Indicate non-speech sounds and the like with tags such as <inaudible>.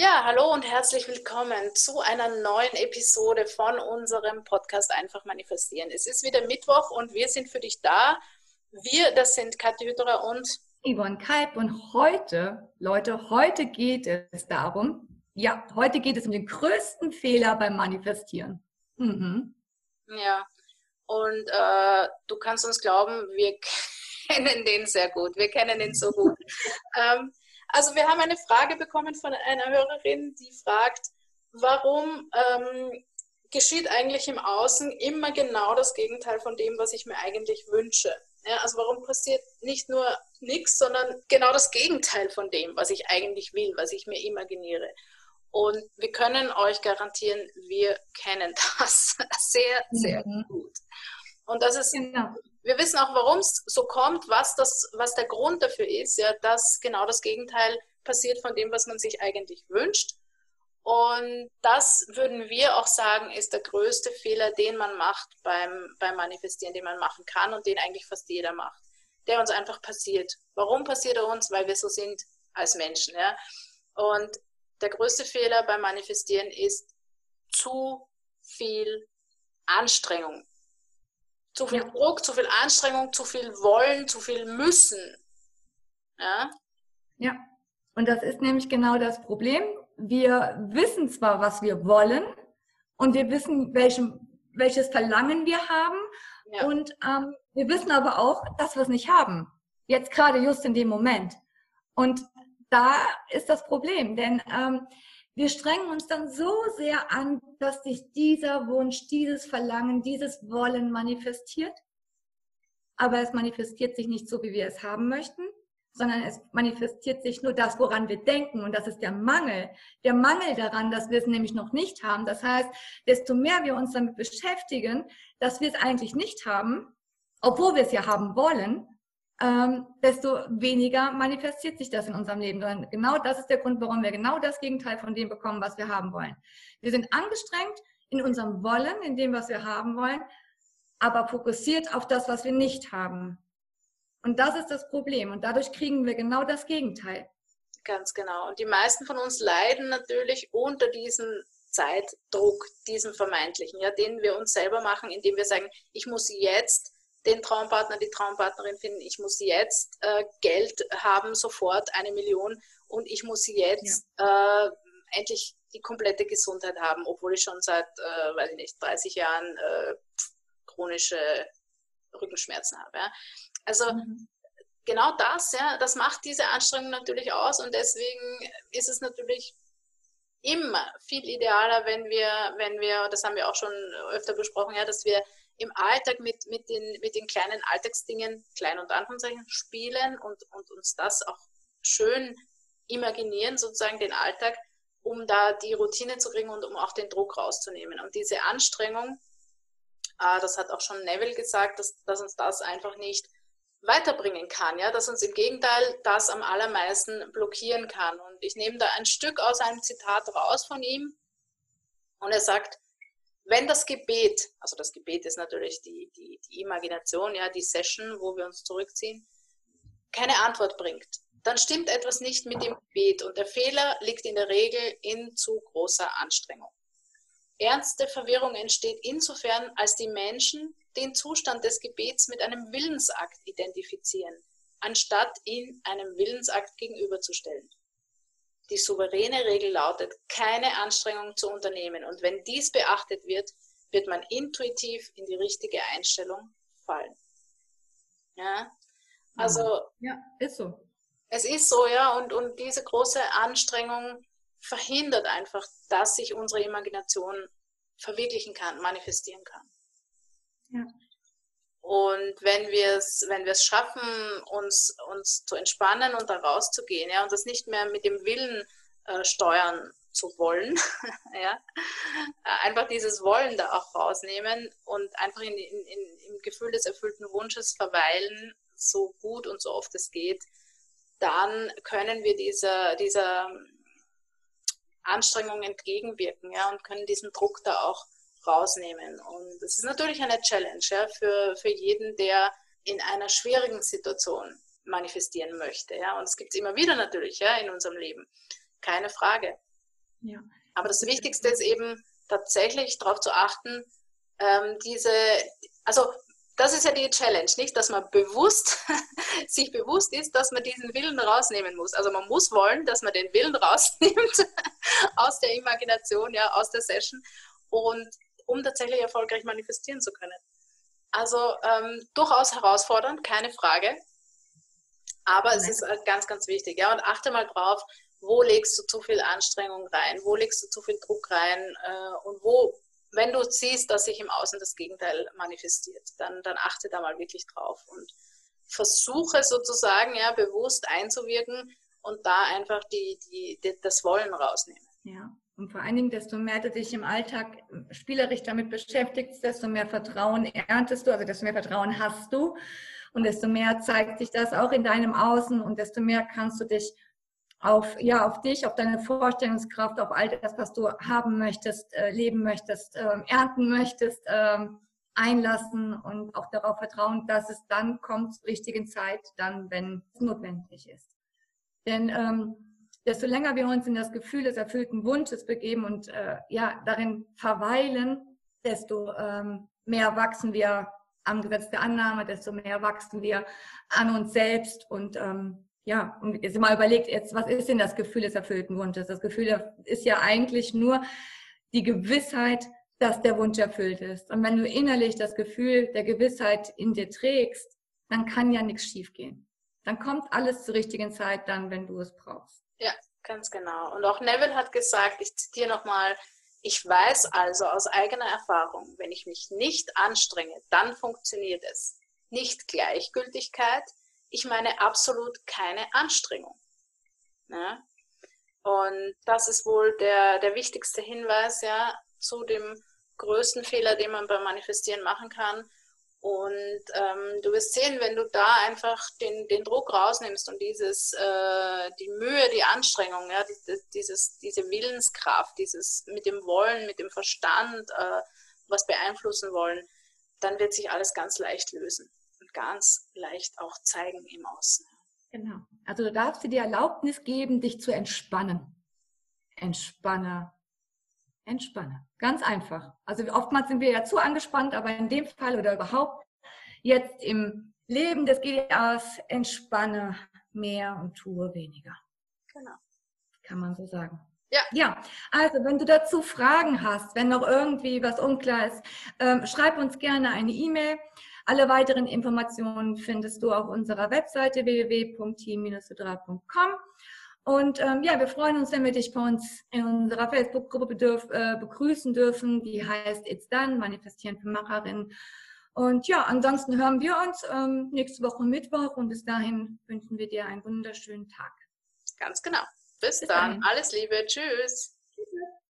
Ja, hallo und herzlich willkommen zu einer neuen Episode von unserem Podcast Einfach Manifestieren. Es ist wieder Mittwoch und wir sind für dich da. Wir, das sind Kathi Hütterer und Yvonne Kalb und heute, Leute, heute geht es darum, ja, heute geht es um den größten Fehler beim Manifestieren. Mhm. Ja, und äh, du kannst uns glauben, wir <laughs> kennen den sehr gut. Wir kennen ihn so gut. ähm, also wir haben eine Frage bekommen von einer Hörerin, die fragt, warum ähm, geschieht eigentlich im Außen immer genau das Gegenteil von dem, was ich mir eigentlich wünsche? Ja, also warum passiert nicht nur nichts, sondern genau das Gegenteil von dem, was ich eigentlich will, was ich mir imaginiere? Und wir können euch garantieren, wir kennen <laughs> das sehr, sehr mhm. gut. Und das ist, genau. Wir wissen auch, warum es so kommt, was, das, was der Grund dafür ist, ja, dass genau das Gegenteil passiert von dem, was man sich eigentlich wünscht. Und das würden wir auch sagen, ist der größte Fehler, den man macht beim, beim Manifestieren, den man machen kann und den eigentlich fast jeder macht, der uns einfach passiert. Warum passiert er uns? Weil wir so sind als Menschen. Ja? Und der größte Fehler beim Manifestieren ist zu viel Anstrengung. Zu viel ja. Druck, zu viel Anstrengung, zu viel Wollen, zu viel Müssen. Ja? Ja. Und das ist nämlich genau das Problem. Wir wissen zwar, was wir wollen und wir wissen, welchem, welches Verlangen wir haben ja. und ähm, wir wissen aber auch, dass wir es nicht haben. Jetzt gerade just in dem Moment. Und da ist das Problem, denn ähm, wir strengen uns dann so sehr an, dass sich dieser Wunsch, dieses Verlangen, dieses Wollen manifestiert. Aber es manifestiert sich nicht so, wie wir es haben möchten, sondern es manifestiert sich nur das, woran wir denken. Und das ist der Mangel. Der Mangel daran, dass wir es nämlich noch nicht haben. Das heißt, desto mehr wir uns damit beschäftigen, dass wir es eigentlich nicht haben, obwohl wir es ja haben wollen, ähm, desto weniger manifestiert sich das in unserem Leben. Und genau das ist der Grund, warum wir genau das Gegenteil von dem bekommen, was wir haben wollen. Wir sind angestrengt in unserem Wollen, in dem, was wir haben wollen, aber fokussiert auf das, was wir nicht haben. Und das ist das Problem. Und dadurch kriegen wir genau das Gegenteil. Ganz genau. Und die meisten von uns leiden natürlich unter diesem Zeitdruck, diesem vermeintlichen, ja, den wir uns selber machen, indem wir sagen, ich muss jetzt den Traumpartner, die Traumpartnerin finden, ich muss jetzt äh, Geld haben, sofort eine Million und ich muss jetzt ja. äh, endlich die komplette Gesundheit haben, obwohl ich schon seit, äh, weiß ich nicht, 30 Jahren äh, chronische Rückenschmerzen habe. Ja. Also mhm. genau das, ja, das macht diese Anstrengung natürlich aus und deswegen ist es natürlich immer viel idealer, wenn wir, wenn wir, das haben wir auch schon öfter besprochen, ja, dass wir im Alltag mit, mit, den, mit den kleinen Alltagsdingen, klein und Anführungszeichen, spielen und, und uns das auch schön imaginieren, sozusagen den Alltag, um da die Routine zu kriegen und um auch den Druck rauszunehmen. Und diese Anstrengung, äh, das hat auch schon Neville gesagt, dass, dass uns das einfach nicht weiterbringen kann, ja, dass uns im Gegenteil das am allermeisten blockieren kann. Und ich nehme da ein Stück aus einem Zitat raus von ihm und er sagt, wenn das Gebet, also das Gebet ist natürlich die, die, die Imagination, ja, die Session, wo wir uns zurückziehen, keine Antwort bringt, dann stimmt etwas nicht mit dem Gebet und der Fehler liegt in der Regel in zu großer Anstrengung. Ernste Verwirrung entsteht insofern, als die Menschen den Zustand des Gebets mit einem Willensakt identifizieren, anstatt ihn einem Willensakt gegenüberzustellen. Die souveräne Regel lautet, keine Anstrengung zu unternehmen. Und wenn dies beachtet wird, wird man intuitiv in die richtige Einstellung fallen. Ja, also. Ja, ist so. Es ist so, ja, und, und diese große Anstrengung verhindert einfach, dass sich unsere Imagination verwirklichen kann, manifestieren kann. Ja. Und wenn wir es, wenn schaffen, uns, uns zu entspannen und da rauszugehen, ja, und das nicht mehr mit dem Willen äh, steuern zu wollen, <laughs> ja, einfach dieses Wollen da auch rausnehmen und einfach in, in, in, im Gefühl des erfüllten Wunsches verweilen, so gut und so oft es geht, dann können wir dieser, dieser Anstrengung entgegenwirken, ja, und können diesen Druck da auch rausnehmen. Und es ist natürlich eine Challenge ja, für, für jeden, der in einer schwierigen Situation manifestieren möchte. Ja. Und es gibt es immer wieder natürlich ja, in unserem Leben. Keine Frage. Ja. Aber das Wichtigste ist eben tatsächlich darauf zu achten, ähm, diese, also das ist ja die Challenge, nicht, dass man bewusst <laughs> sich bewusst ist, dass man diesen Willen rausnehmen muss. Also man muss wollen, dass man den Willen <laughs> rausnimmt aus der Imagination, ja, aus der Session und um tatsächlich erfolgreich manifestieren zu können. Also ähm, durchaus herausfordernd, keine Frage. Aber es ist halt ganz, ganz wichtig. Ja, und achte mal drauf, wo legst du zu viel Anstrengung rein, wo legst du zu viel Druck rein äh, und wo, wenn du siehst, dass sich im Außen das Gegenteil manifestiert, dann, dann achte da mal wirklich drauf und versuche sozusagen ja bewusst einzuwirken und da einfach die, die, die das Wollen rausnehmen. Ja. Und vor allen Dingen, desto mehr du dich im Alltag spielerisch damit beschäftigst, desto mehr Vertrauen erntest du, also desto mehr Vertrauen hast du und desto mehr zeigt sich das auch in deinem Außen und desto mehr kannst du dich auf, ja, auf dich, auf deine Vorstellungskraft, auf all das, was du haben möchtest, äh, leben möchtest, äh, ernten möchtest, äh, einlassen und auch darauf vertrauen, dass es dann kommt zur richtigen Zeit, dann, wenn es notwendig ist. Denn ähm, desto länger wir uns in das Gefühl des erfüllten Wunsches begeben und äh, ja, darin verweilen, desto ähm, mehr wachsen wir am Gesetz der Annahme, desto mehr wachsen wir an uns selbst und ähm, ja, und jetzt mal überlegt, jetzt, was ist denn das Gefühl des erfüllten Wunsches? Das Gefühl ist ja eigentlich nur die Gewissheit, dass der Wunsch erfüllt ist. Und wenn du innerlich das Gefühl der Gewissheit in dir trägst, dann kann ja nichts schiefgehen. Dann kommt alles zur richtigen Zeit dann, wenn du es brauchst. Ja, ganz genau. Und auch Neville hat gesagt, ich zitiere nochmal, ich weiß also aus eigener Erfahrung, wenn ich mich nicht anstrenge, dann funktioniert es. Nicht Gleichgültigkeit, ich meine absolut keine Anstrengung. Ja? Und das ist wohl der, der wichtigste Hinweis ja, zu dem größten Fehler, den man beim Manifestieren machen kann. Und ähm, du wirst sehen, wenn du da einfach den, den Druck rausnimmst und dieses, äh, die Mühe, die Anstrengung, ja, dieses, diese Willenskraft, dieses mit dem Wollen, mit dem Verstand, äh, was beeinflussen wollen, dann wird sich alles ganz leicht lösen ganz leicht auch zeigen im Außen. Genau. Also du darfst dir die Erlaubnis geben, dich zu entspannen. Entspanne. Entspanne. Ganz einfach. Also oftmals sind wir ja zu angespannt, aber in dem Fall oder überhaupt jetzt im Leben des GDAs entspanne mehr und tue weniger. Genau. Kann man so sagen. Ja. Ja, also wenn du dazu Fragen hast, wenn noch irgendwie was unklar ist, ähm, schreib uns gerne eine E-Mail. Alle weiteren Informationen findest du auf unserer Webseite www.team-sudra.com. Und ähm, ja, wir freuen uns, wenn wir dich bei uns in unserer Facebook-Gruppe äh, begrüßen dürfen. Die heißt It's Done, Manifestieren für Macherinnen. Und ja, ansonsten hören wir uns ähm, nächste Woche Mittwoch und bis dahin wünschen wir dir einen wunderschönen Tag. Ganz genau. Bis, bis dann. Dahin. Alles Liebe. Tschüss. Tschüss.